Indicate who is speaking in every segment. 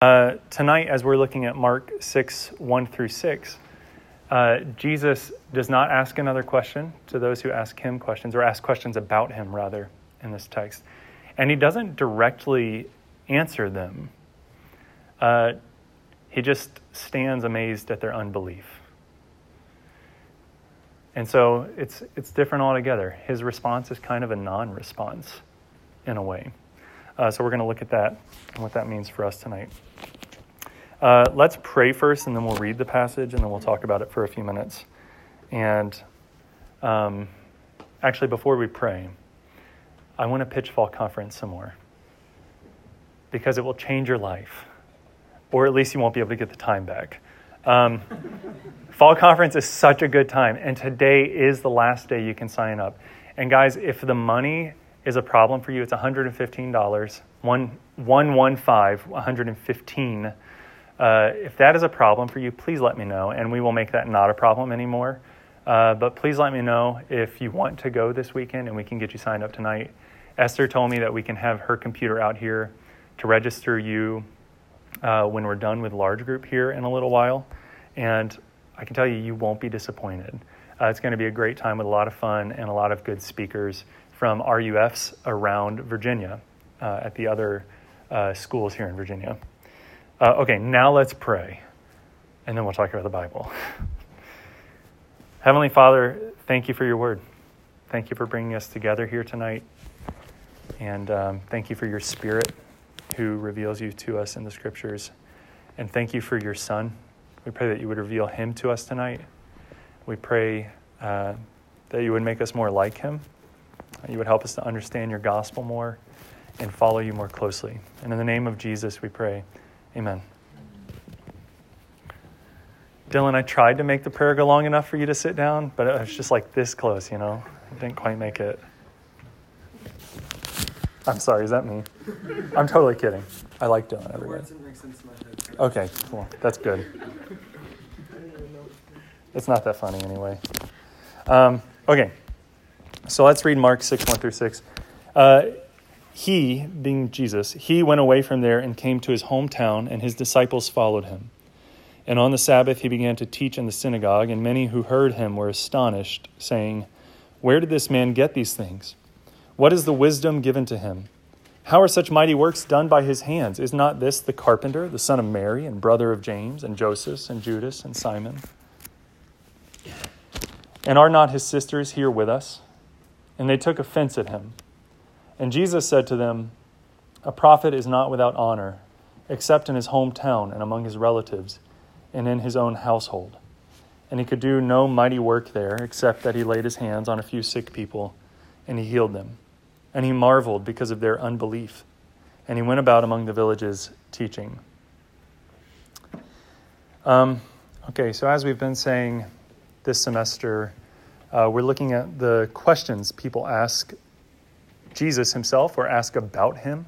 Speaker 1: Uh, tonight, as we're looking at Mark 6, 1 through 6, uh, Jesus does not ask another question to those who ask him questions, or ask questions about him, rather, in this text. And he doesn't directly answer them. Uh, he just stands amazed at their unbelief. And so it's, it's different altogether. His response is kind of a non response in a way. Uh, so we're going to look at that and what that means for us tonight. Uh, let's pray first, and then we'll read the passage, and then we'll talk about it for a few minutes. And um, actually, before we pray, I want to pitch Fall Conference some more because it will change your life, or at least you won't be able to get the time back. Um, Fall Conference is such a good time, and today is the last day you can sign up. And guys, if the money is a problem for you, it's $115, one, 115, 115. Uh, if that is a problem for you, please let me know, and we will make that not a problem anymore. Uh, but please let me know if you want to go this weekend, and we can get you signed up tonight. Esther told me that we can have her computer out here to register you uh, when we're done with large group here in a little while. And I can tell you, you won't be disappointed. Uh, it's going to be a great time with a lot of fun and a lot of good speakers from RUFs around Virginia uh, at the other uh, schools here in Virginia. Uh, okay, now let's pray, and then we'll talk about the Bible. Heavenly Father, thank you for your word. Thank you for bringing us together here tonight. And um, thank you for your spirit who reveals you to us in the scriptures. And thank you for your son. We pray that you would reveal him to us tonight. We pray uh, that you would make us more like him you would help us to understand your gospel more and follow you more closely. And in the name of Jesus, we pray. Amen. Dylan, I tried to make the prayer go long enough for you to sit down, but it was just like this close, you know? I didn't quite make it. I'm sorry, is that me? I'm totally kidding. I like Dylan everywhere. Okay, cool. That's good. It's not that funny anyway. Um, okay. So let's read Mark 6, 1 through 6. Uh, he, being Jesus, he went away from there and came to his hometown, and his disciples followed him. And on the Sabbath he began to teach in the synagogue, and many who heard him were astonished, saying, Where did this man get these things? What is the wisdom given to him? How are such mighty works done by his hands? Is not this the carpenter, the son of Mary, and brother of James, and Joseph, and Judas, and Simon? And are not his sisters here with us? And they took offense at him. And Jesus said to them, A prophet is not without honor, except in his hometown and among his relatives, and in his own household. And he could do no mighty work there, except that he laid his hands on a few sick people, and he healed them. And he marveled because of their unbelief. And he went about among the villages teaching. Um, okay, so as we've been saying this semester, uh, we're looking at the questions people ask Jesus himself or ask about him,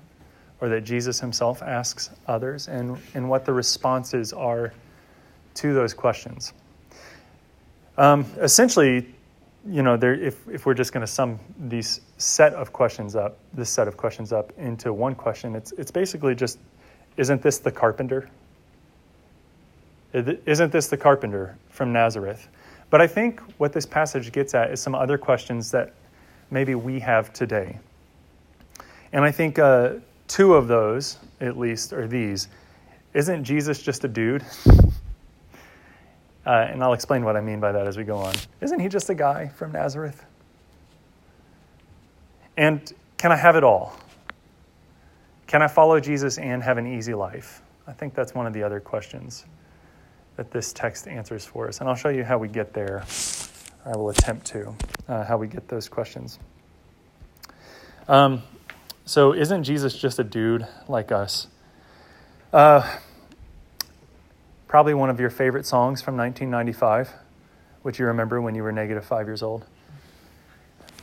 Speaker 1: or that Jesus himself asks others, and, and what the responses are to those questions. Um, essentially, you know, there, if, if we're just going to sum these set of questions up, this set of questions up into one question, it's, it's basically just, isn't this the carpenter? Isn't this the carpenter from Nazareth? But I think what this passage gets at is some other questions that maybe we have today. And I think uh, two of those, at least, are these Isn't Jesus just a dude? Uh, and I'll explain what I mean by that as we go on. Isn't he just a guy from Nazareth? And can I have it all? Can I follow Jesus and have an easy life? I think that's one of the other questions that this text answers for us. And I'll show you how we get there. I will attempt to, uh, how we get those questions. Um, so, isn't Jesus just a dude like us? Uh, probably one of your favorite songs from 1995, which you remember when you were negative five years old,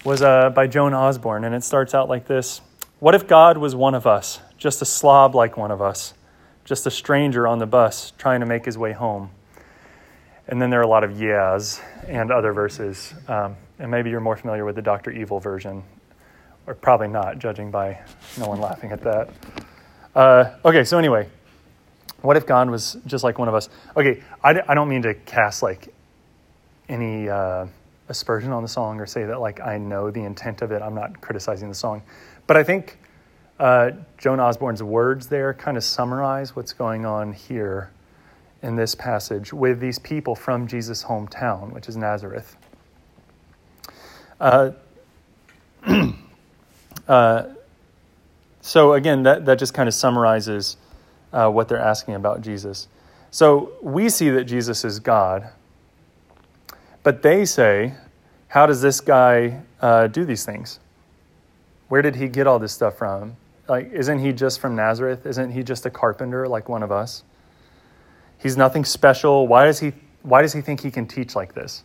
Speaker 1: was uh, by Joan Osborne. And it starts out like this What if God was one of us, just a slob like one of us? Just a stranger on the bus trying to make his way home. And then there are a lot of yeahs and other verses. Um, and maybe you're more familiar with the Dr. Evil version, or probably not, judging by no one laughing at that. Uh, okay, so anyway, What if God was just like one of us? Okay, I, I don't mean to cast like any uh, aspersion on the song or say that like I know the intent of it. I'm not criticizing the song, but I think uh, Joan Osborne's words there kind of summarize what's going on here in this passage with these people from Jesus' hometown, which is Nazareth. Uh, uh, so again, that, that just kind of summarizes uh, what they're asking about Jesus. So we see that Jesus is God, but they say, How does this guy uh, do these things? Where did he get all this stuff from? Like, isn't he just from Nazareth? Isn't he just a carpenter like one of us? He's nothing special. Why does he, why does he think he can teach like this?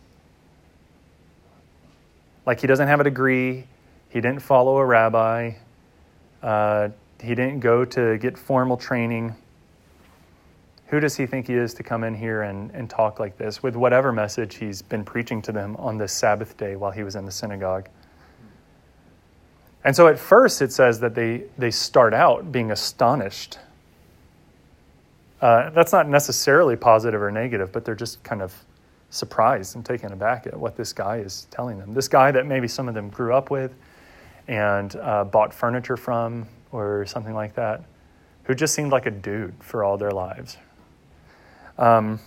Speaker 1: Like, he doesn't have a degree, he didn't follow a rabbi, uh, he didn't go to get formal training. Who does he think he is to come in here and, and talk like this with whatever message he's been preaching to them on this Sabbath day while he was in the synagogue? And so at first it says that they, they start out being astonished. Uh, that's not necessarily positive or negative, but they're just kind of surprised and taken aback at what this guy is telling them. This guy that maybe some of them grew up with and uh, bought furniture from or something like that, who just seemed like a dude for all their lives. Um,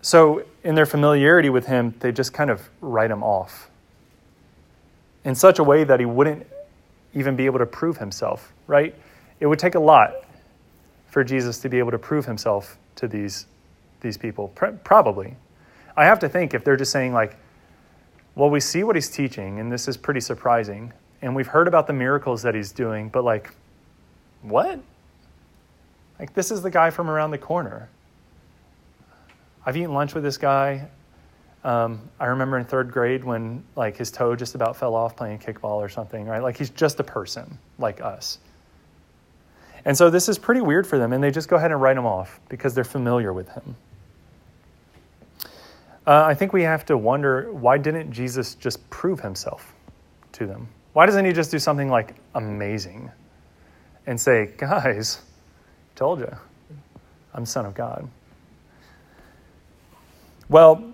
Speaker 1: so, in their familiarity with him, they just kind of write him off in such a way that he wouldn't even be able to prove himself, right? It would take a lot for Jesus to be able to prove himself to these, these people, probably. I have to think if they're just saying, like, well, we see what he's teaching, and this is pretty surprising, and we've heard about the miracles that he's doing, but like, what? Like, this is the guy from around the corner. I've eaten lunch with this guy. Um, I remember in third grade when like his toe just about fell off playing kickball or something, right? Like he's just a person like us. And so this is pretty weird for them, and they just go ahead and write him off because they're familiar with him. Uh, I think we have to wonder why didn't Jesus just prove himself to them? Why doesn't he just do something like amazing and say, guys, told you, I'm Son of God? Well,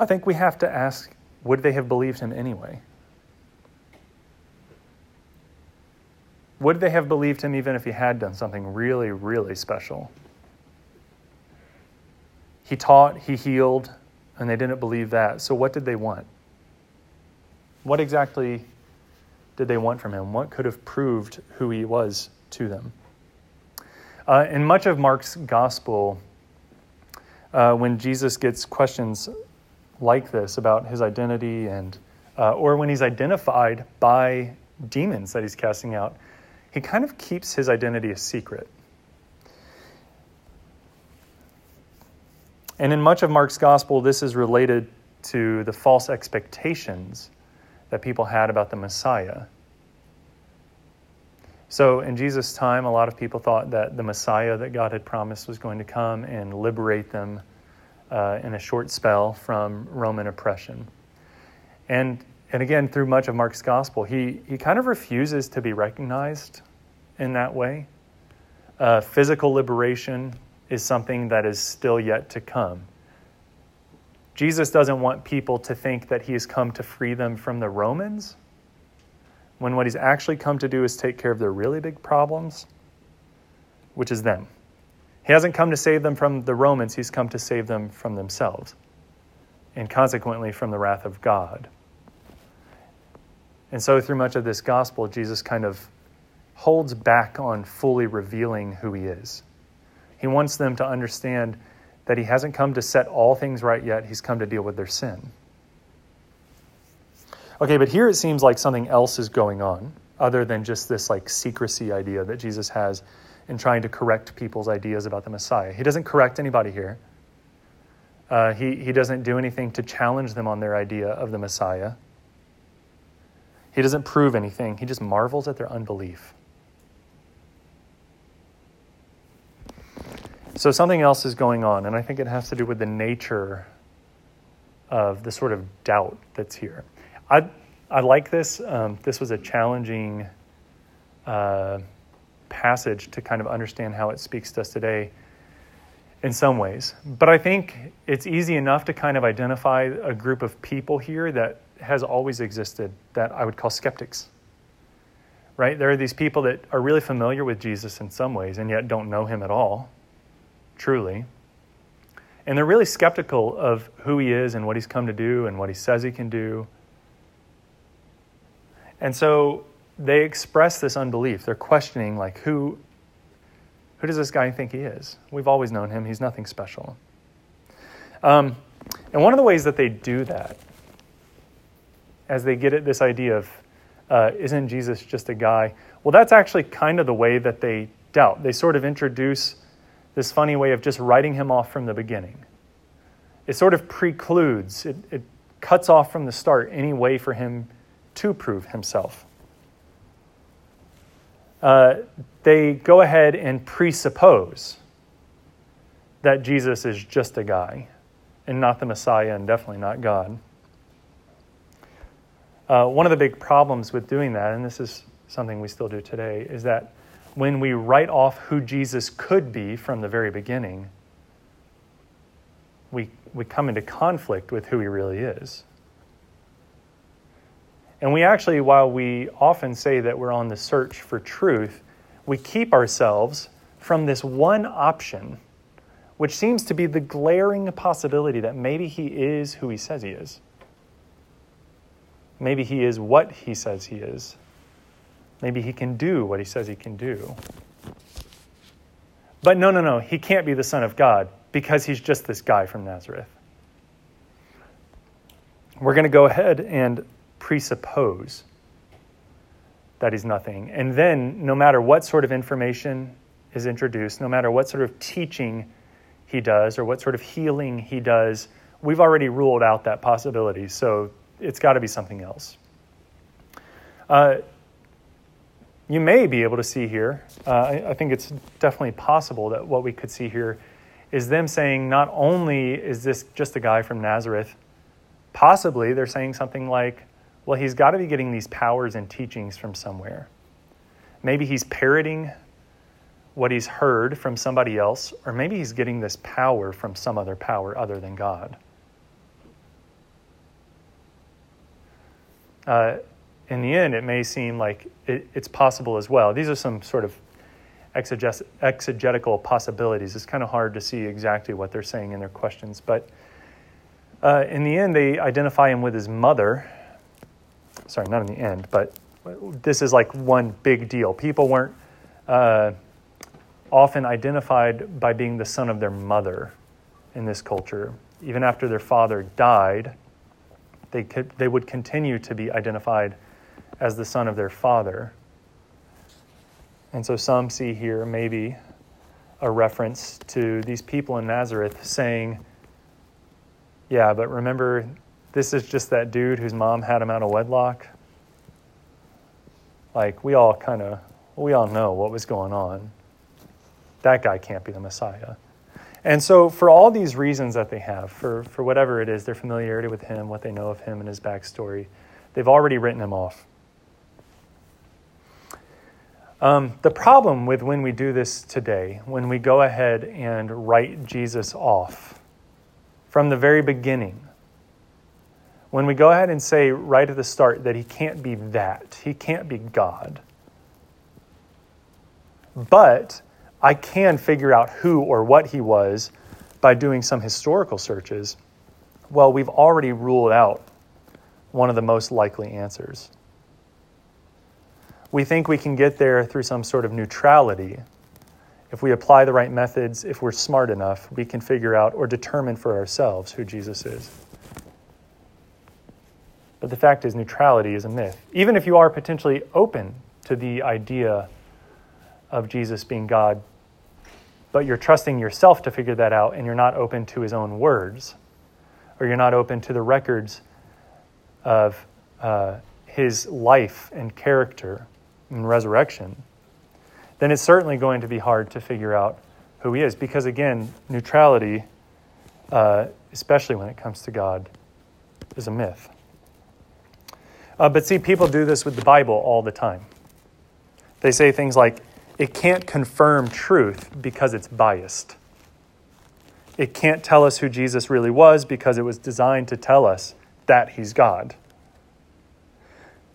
Speaker 1: I think we have to ask would they have believed him anyway? Would they have believed him even if he had done something really, really special? He taught, he healed, and they didn't believe that. So, what did they want? What exactly did they want from him? What could have proved who he was to them? Uh, in much of Mark's gospel, uh, when Jesus gets questions like this about his identity and uh, or when he's identified by demons that he's casting out, he kind of keeps his identity a secret. And in much of Mark's gospel, this is related to the false expectations that people had about the Messiah. So, in Jesus' time, a lot of people thought that the Messiah that God had promised was going to come and liberate them uh, in a short spell from Roman oppression. And, and again, through much of Mark's gospel, he, he kind of refuses to be recognized in that way. Uh, physical liberation is something that is still yet to come. Jesus doesn't want people to think that he has come to free them from the Romans, when what he's actually come to do is take care of their really big problems, which is them. He hasn't come to save them from the Romans, he's come to save them from themselves, and consequently from the wrath of God. And so, through much of this gospel, Jesus kind of holds back on fully revealing who he is. He wants them to understand that he hasn't come to set all things right yet, he's come to deal with their sin. Okay, but here it seems like something else is going on other than just this like secrecy idea that Jesus has in trying to correct people's ideas about the Messiah. He doesn't correct anybody here. Uh, he, he doesn't do anything to challenge them on their idea of the Messiah. He doesn't prove anything. He just marvels at their unbelief. So something else is going on, and I think it has to do with the nature of the sort of doubt that's here. I I like this. Um, this was a challenging uh, passage to kind of understand how it speaks to us today in some ways. But I think it's easy enough to kind of identify a group of people here that has always existed that I would call skeptics. Right? There are these people that are really familiar with Jesus in some ways and yet don't know him at all, truly. And they're really skeptical of who he is and what he's come to do and what he says he can do. And so they express this unbelief. They're questioning, like, who, who does this guy think he is? We've always known him, he's nothing special. Um, and one of the ways that they do that, as they get at this idea of, uh, isn't Jesus just a guy? Well, that's actually kind of the way that they doubt. They sort of introduce this funny way of just writing him off from the beginning. It sort of precludes, it, it cuts off from the start any way for him to prove himself. Uh, they go ahead and presuppose that Jesus is just a guy and not the Messiah and definitely not God. Uh, one of the big problems with doing that, and this is something we still do today, is that when we write off who Jesus could be from the very beginning, we, we come into conflict with who he really is. And we actually, while we often say that we're on the search for truth, we keep ourselves from this one option, which seems to be the glaring possibility that maybe he is who he says he is. Maybe he is what he says he is. Maybe he can do what he says he can do. But no, no, no, he can't be the Son of God because he's just this guy from Nazareth. We're going to go ahead and presuppose that he's nothing. And then, no matter what sort of information is introduced, no matter what sort of teaching he does or what sort of healing he does, we've already ruled out that possibility. So it's got to be something else. Uh, you may be able to see here, uh, I, I think it's definitely possible that what we could see here is them saying not only is this just a guy from Nazareth, possibly they're saying something like, well, he's got to be getting these powers and teachings from somewhere. Maybe he's parroting what he's heard from somebody else, or maybe he's getting this power from some other power other than God. Uh, in the end, it may seem like it, it's possible as well. These are some sort of exegetical possibilities. It's kind of hard to see exactly what they're saying in their questions, but uh, in the end, they identify him with his mother sorry, not in the end, but this is like one big deal. People weren't uh, often identified by being the son of their mother in this culture. Even after their father died, they, could, they would continue to be identified as the son of their father. And so some see here maybe a reference to these people in Nazareth saying, Yeah, but remember this is just that dude whose mom had him out of wedlock. Like, we all kind of, we all know what was going on. That guy can't be the Messiah. And so, for all these reasons that they have, for, for whatever it is, their familiarity with him, what they know of him and his backstory, they've already written him off. Um, the problem with when we do this today, when we go ahead and write Jesus off from the very beginning, when we go ahead and say right at the start that he can't be that, he can't be God, but I can figure out who or what he was by doing some historical searches, well, we've already ruled out one of the most likely answers. We think we can get there through some sort of neutrality. If we apply the right methods, if we're smart enough, we can figure out or determine for ourselves who Jesus is. But the fact is, neutrality is a myth. Even if you are potentially open to the idea of Jesus being God, but you're trusting yourself to figure that out and you're not open to his own words, or you're not open to the records of uh, his life and character and resurrection, then it's certainly going to be hard to figure out who he is. Because again, neutrality, uh, especially when it comes to God, is a myth. Uh, but see, people do this with the Bible all the time. They say things like, it can't confirm truth because it's biased. It can't tell us who Jesus really was because it was designed to tell us that he's God.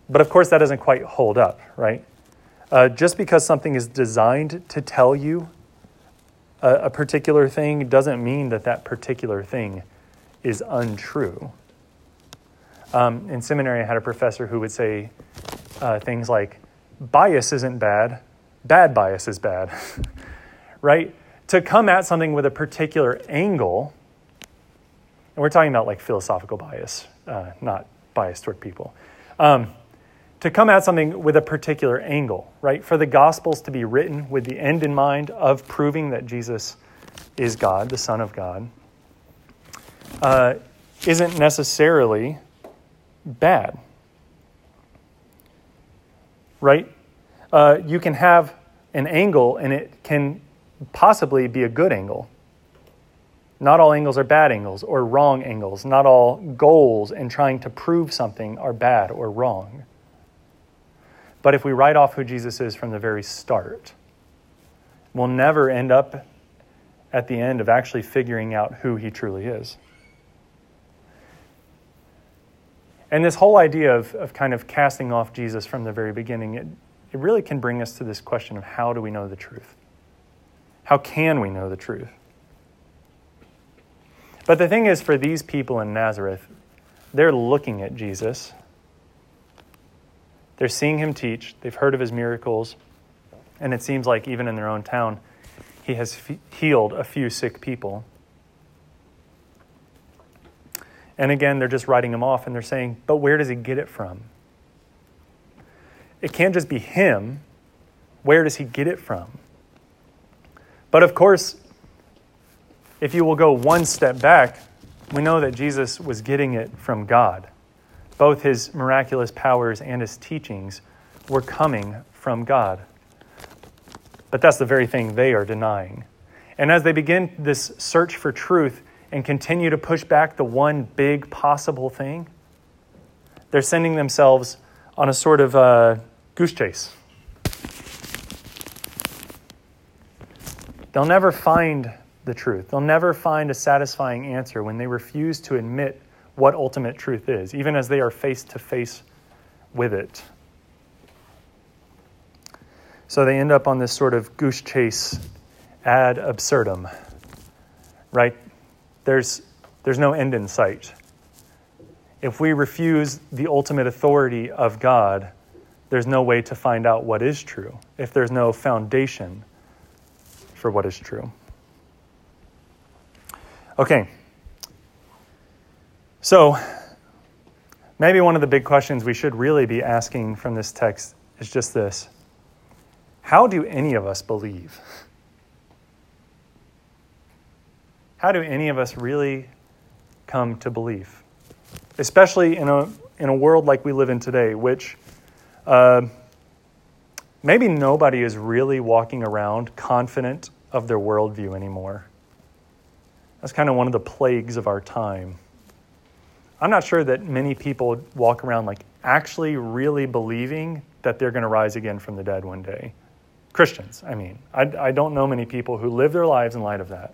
Speaker 1: But of course, that doesn't quite hold up, right? Uh, just because something is designed to tell you a, a particular thing doesn't mean that that particular thing is untrue. Um, in seminary, I had a professor who would say uh, things like, bias isn't bad, bad bias is bad, right? To come at something with a particular angle, and we're talking about like philosophical bias, uh, not bias toward people. Um, to come at something with a particular angle, right? For the Gospels to be written with the end in mind of proving that Jesus is God, the Son of God, uh, isn't necessarily bad. Right? Uh, you can have an angle and it can possibly be a good angle. Not all angles are bad angles or wrong angles. Not all goals in trying to prove something are bad or wrong. But if we write off who Jesus is from the very start, we'll never end up at the end of actually figuring out who he truly is. And this whole idea of, of kind of casting off Jesus from the very beginning, it, it really can bring us to this question of how do we know the truth? How can we know the truth? But the thing is, for these people in Nazareth, they're looking at Jesus. They're seeing him teach. They've heard of his miracles. And it seems like even in their own town, he has f- healed a few sick people. And again, they're just writing him off and they're saying, but where does he get it from? It can't just be him. Where does he get it from? But of course, if you will go one step back, we know that Jesus was getting it from God. Both his miraculous powers and his teachings were coming from God. But that's the very thing they are denying. And as they begin this search for truth, and continue to push back the one big possible thing, they're sending themselves on a sort of uh, goose chase. They'll never find the truth. They'll never find a satisfying answer when they refuse to admit what ultimate truth is, even as they are face to face with it. So they end up on this sort of goose chase ad absurdum, right? There's, there's no end in sight. If we refuse the ultimate authority of God, there's no way to find out what is true if there's no foundation for what is true. Okay. So, maybe one of the big questions we should really be asking from this text is just this How do any of us believe? How do any of us really come to belief? Especially in a, in a world like we live in today, which uh, maybe nobody is really walking around confident of their worldview anymore. That's kind of one of the plagues of our time. I'm not sure that many people walk around like actually really believing that they're going to rise again from the dead one day. Christians, I mean. I, I don't know many people who live their lives in light of that.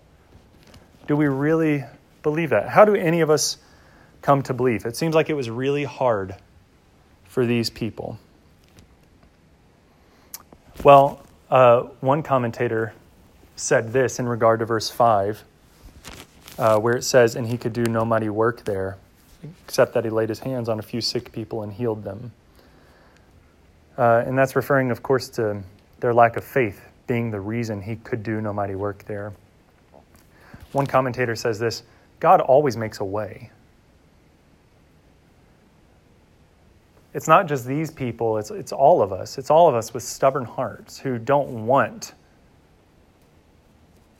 Speaker 1: Do we really believe that? How do any of us come to believe? It seems like it was really hard for these people. Well, uh, one commentator said this in regard to verse 5, uh, where it says, And he could do no mighty work there, except that he laid his hands on a few sick people and healed them. Uh, and that's referring, of course, to their lack of faith being the reason he could do no mighty work there. One commentator says this God always makes a way. It's not just these people, it's, it's all of us. It's all of us with stubborn hearts who don't want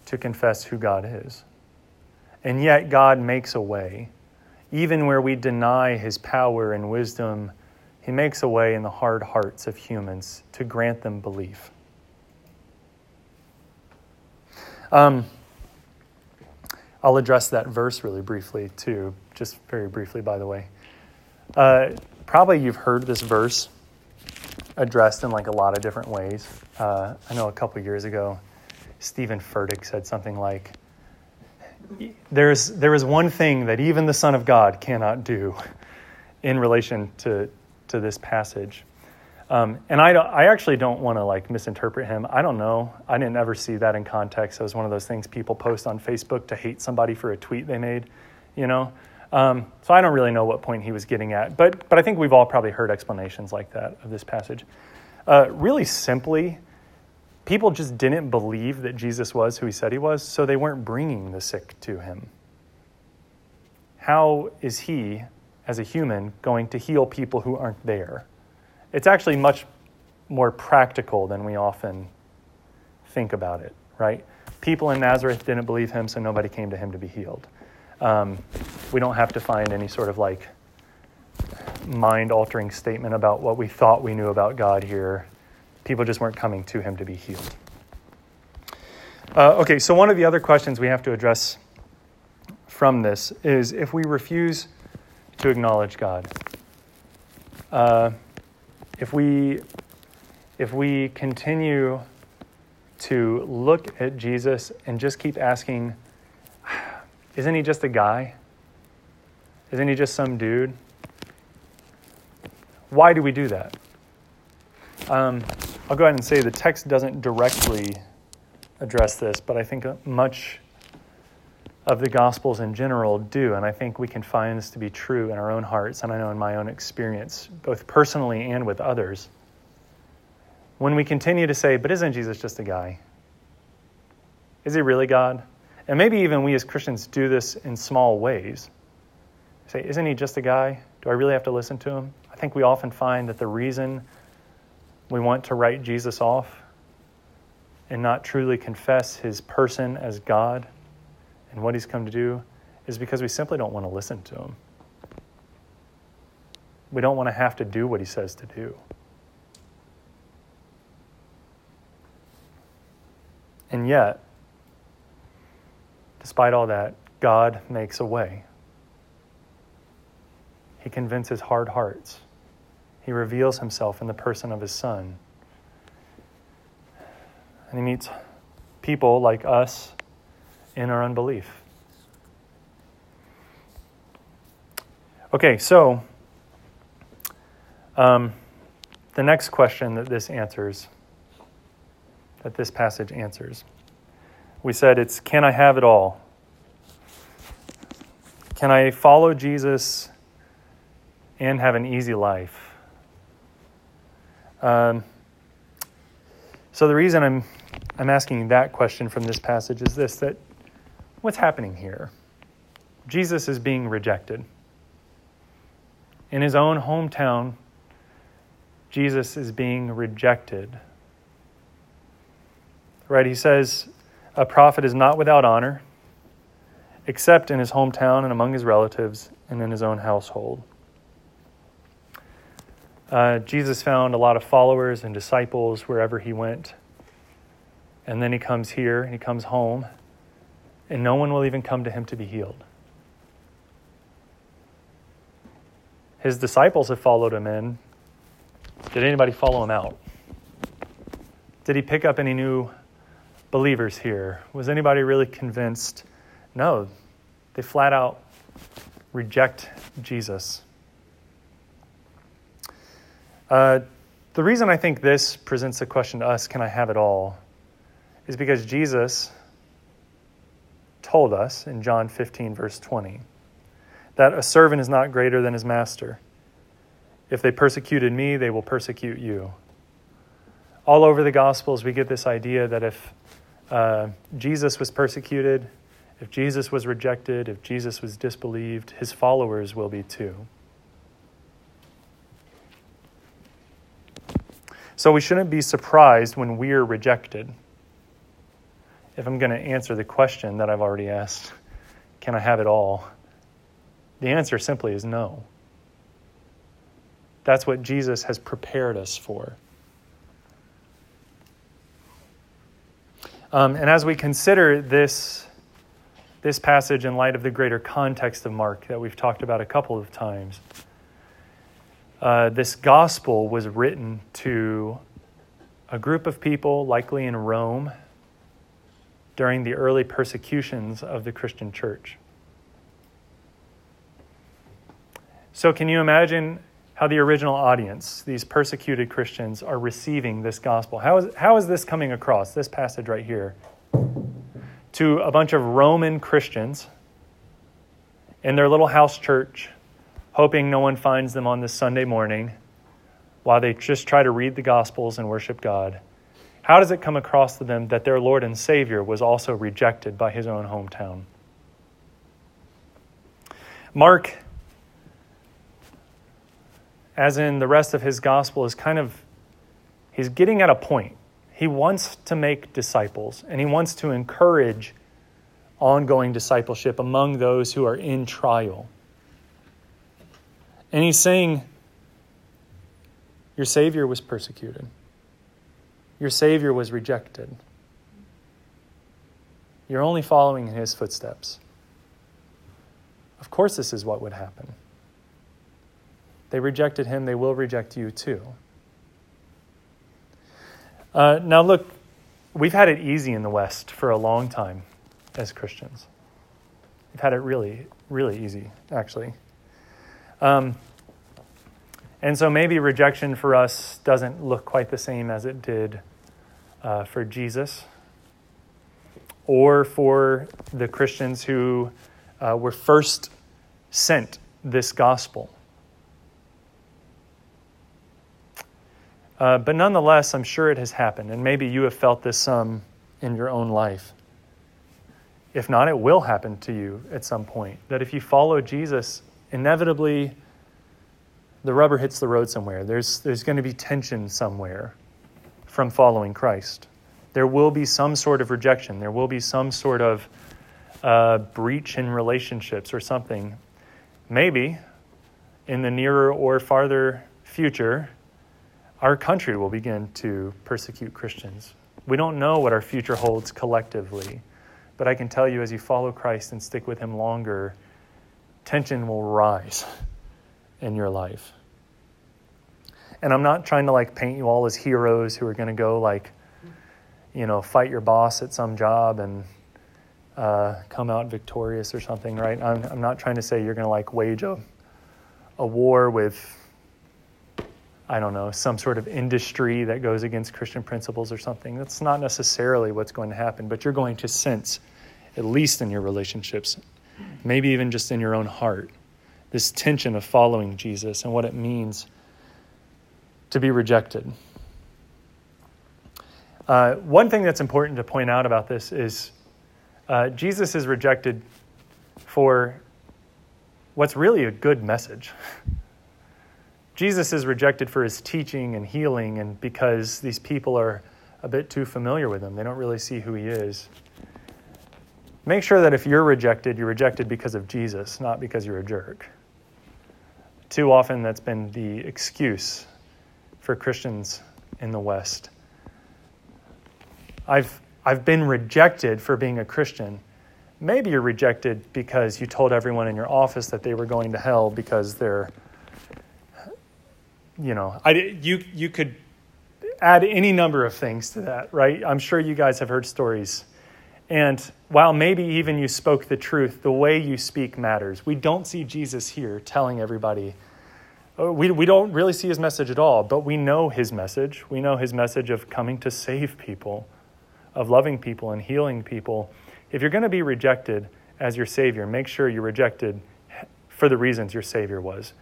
Speaker 1: to confess who God is. And yet, God makes a way. Even where we deny his power and wisdom, he makes a way in the hard hearts of humans to grant them belief. Um, I'll address that verse really briefly, too, just very briefly, by the way. Uh, probably you've heard this verse addressed in like a lot of different ways. Uh, I know a couple years ago, Steven Furtick said something like, "There's there is one thing that even the Son of God cannot do in relation to to this passage." Um, and I, I actually don't want to like misinterpret him. I don't know. I didn't ever see that in context. It was one of those things people post on Facebook to hate somebody for a tweet they made, you know. Um, so I don't really know what point he was getting at, but but I think we've all probably heard explanations like that of this passage. Uh, really simply, people just didn't believe that Jesus was who he said he was, so they weren't bringing the sick to him. How is he, as a human, going to heal people who aren't there? It's actually much more practical than we often think about it, right? People in Nazareth didn't believe him, so nobody came to him to be healed. Um, we don't have to find any sort of like mind altering statement about what we thought we knew about God here. People just weren't coming to him to be healed. Uh, okay, so one of the other questions we have to address from this is if we refuse to acknowledge God. Uh, if we if we continue to look at Jesus and just keep asking, isn't he just a guy? Isn't he just some dude? Why do we do that? Um, I'll go ahead and say the text doesn't directly address this, but I think much of the Gospels in general do, and I think we can find this to be true in our own hearts, and I know in my own experience, both personally and with others. When we continue to say, but isn't Jesus just a guy? Is he really God? And maybe even we as Christians do this in small ways. Say, isn't he just a guy? Do I really have to listen to him? I think we often find that the reason we want to write Jesus off and not truly confess his person as God and what he's come to do is because we simply don't want to listen to him. We don't want to have to do what he says to do. And yet, despite all that, God makes a way. He convinces hard hearts. He reveals himself in the person of his son. And he meets people like us in our unbelief. Okay, so um, the next question that this answers, that this passage answers, we said it's can I have it all? Can I follow Jesus and have an easy life? Um, so the reason I'm I'm asking that question from this passage is this that what's happening here? Jesus is being rejected. In his own hometown, Jesus is being rejected. Right? He says, A prophet is not without honor, except in his hometown and among his relatives and in his own household. Uh, Jesus found a lot of followers and disciples wherever he went. And then he comes here, he comes home, and no one will even come to him to be healed. His disciples have followed him in. Did anybody follow him out? Did he pick up any new believers here? Was anybody really convinced? No, they flat out reject Jesus. Uh, the reason I think this presents a question to us can I have it all? is because Jesus told us in John 15, verse 20, that a servant is not greater than his master. If they persecuted me, they will persecute you. All over the Gospels, we get this idea that if uh, Jesus was persecuted, if Jesus was rejected, if Jesus was disbelieved, his followers will be too. So we shouldn't be surprised when we're rejected if I'm going to answer the question that I've already asked, can I have it all? The answer simply is no. That's what Jesus has prepared us for. Um, and as we consider this, this passage in light of the greater context of Mark that we've talked about a couple of times, uh, this gospel was written to a group of people, likely in Rome, during the early persecutions of the Christian church. So, can you imagine how the original audience, these persecuted Christians, are receiving this gospel? How is, how is this coming across, this passage right here, to a bunch of Roman Christians in their little house church, hoping no one finds them on this Sunday morning while they just try to read the Gospels and worship God? How does it come across to them that their Lord and Savior was also rejected by his own hometown? Mark as in the rest of his gospel, is kind of, he's getting at a point. He wants to make disciples, and he wants to encourage ongoing discipleship among those who are in trial. And he's saying, Your Savior was persecuted, your Savior was rejected. You're only following in his footsteps. Of course, this is what would happen. They rejected him, they will reject you too. Uh, now, look, we've had it easy in the West for a long time as Christians. We've had it really, really easy, actually. Um, and so maybe rejection for us doesn't look quite the same as it did uh, for Jesus or for the Christians who uh, were first sent this gospel. Uh, but nonetheless, I'm sure it has happened, and maybe you have felt this some in your own life. If not, it will happen to you at some point. That if you follow Jesus, inevitably the rubber hits the road somewhere. There's, there's going to be tension somewhere from following Christ. There will be some sort of rejection, there will be some sort of uh, breach in relationships or something. Maybe in the nearer or farther future, our country will begin to persecute Christians. We don't know what our future holds collectively, but I can tell you as you follow Christ and stick with Him longer, tension will rise in your life. And I'm not trying to like paint you all as heroes who are going to go like, you know, fight your boss at some job and uh, come out victorious or something, right? I'm, I'm not trying to say you're going to like wage a, a war with I don't know, some sort of industry that goes against Christian principles or something. That's not necessarily what's going to happen, but you're going to sense, at least in your relationships, maybe even just in your own heart, this tension of following Jesus and what it means to be rejected. Uh, one thing that's important to point out about this is uh, Jesus is rejected for what's really a good message. Jesus is rejected for his teaching and healing, and because these people are a bit too familiar with him, they don't really see who he is. Make sure that if you're rejected, you're rejected because of Jesus, not because you're a jerk. Too often, that's been the excuse for Christians in the West. I've, I've been rejected for being a Christian. Maybe you're rejected because you told everyone in your office that they were going to hell because they're you know, I, you, you could add any number of things to that, right? I'm sure you guys have heard stories. And while maybe even you spoke the truth, the way you speak matters. We don't see Jesus here telling everybody, we, we don't really see his message at all, but we know his message. We know his message of coming to save people, of loving people and healing people. If you're going to be rejected as your Savior, make sure you're rejected for the reasons your Savior was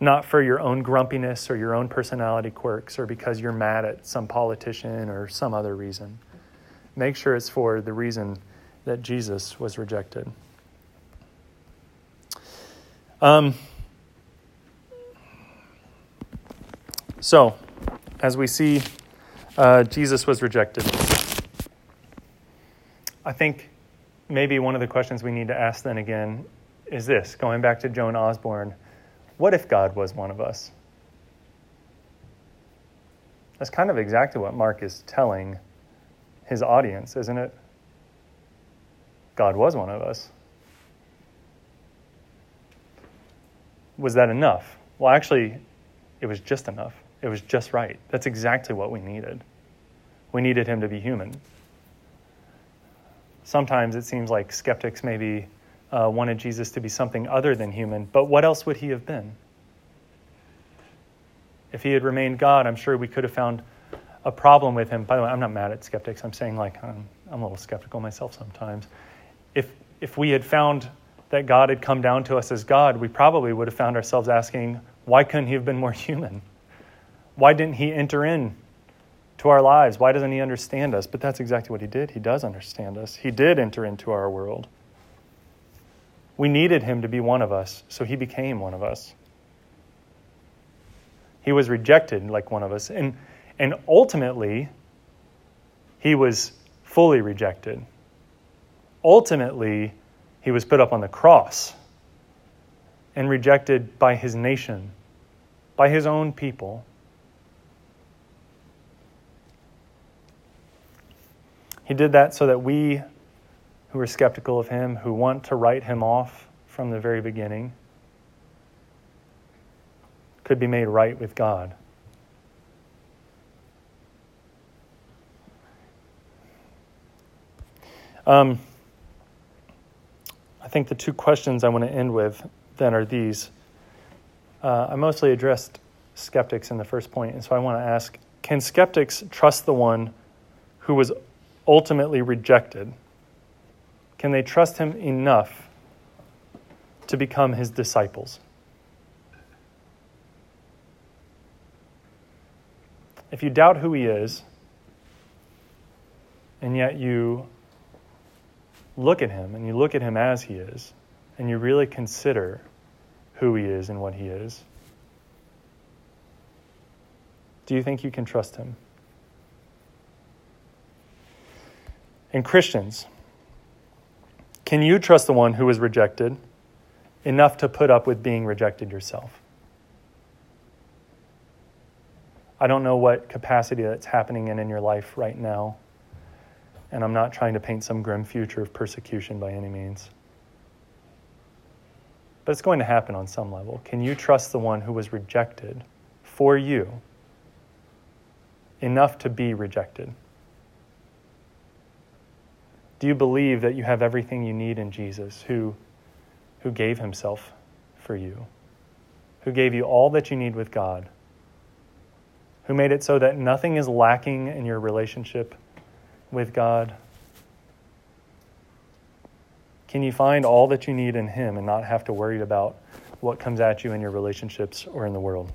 Speaker 1: not for your own grumpiness or your own personality quirks or because you're mad at some politician or some other reason. Make sure it's for the reason that Jesus was rejected. Um, so, as we see, uh, Jesus was rejected. I think maybe one of the questions we need to ask then again is this going back to Joan Osborne what if God was one of us? That's kind of exactly what Mark is telling his audience, isn't it? God was one of us. Was that enough? Well, actually, it was just enough. It was just right. That's exactly what we needed. We needed him to be human. Sometimes it seems like skeptics maybe uh, wanted Jesus to be something other than human, but what else would he have been? If he had remained God, I'm sure we could have found a problem with him. By the way, I'm not mad at skeptics. I'm saying, like, I'm, I'm a little skeptical myself sometimes. If, if we had found that God had come down to us as God, we probably would have found ourselves asking, why couldn't he have been more human? Why didn't he enter in to our lives? Why doesn't he understand us? But that's exactly what he did. He does understand us. He did enter into our world. We needed him to be one of us, so he became one of us. He was rejected like one of us. And, and ultimately, he was fully rejected. Ultimately, he was put up on the cross and rejected by his nation, by his own people. He did that so that we who are skeptical of him, who want to write him off from the very beginning, could be made right with God. Um, I think the two questions I want to end with then are these. Uh, I mostly addressed skeptics in the first point, and so I want to ask can skeptics trust the one who was ultimately rejected? Can they trust him enough to become his disciples? If you doubt who he is, and yet you look at him and you look at him as he is, and you really consider who he is and what he is, do you think you can trust him? And Christians, can you trust the one who was rejected enough to put up with being rejected yourself? I don't know what capacity that's happening in in your life right now. And I'm not trying to paint some grim future of persecution by any means. But it's going to happen on some level. Can you trust the one who was rejected for you enough to be rejected? Do you believe that you have everything you need in Jesus who, who gave himself for you, who gave you all that you need with God, who made it so that nothing is lacking in your relationship with God? Can you find all that you need in Him and not have to worry about what comes at you in your relationships or in the world?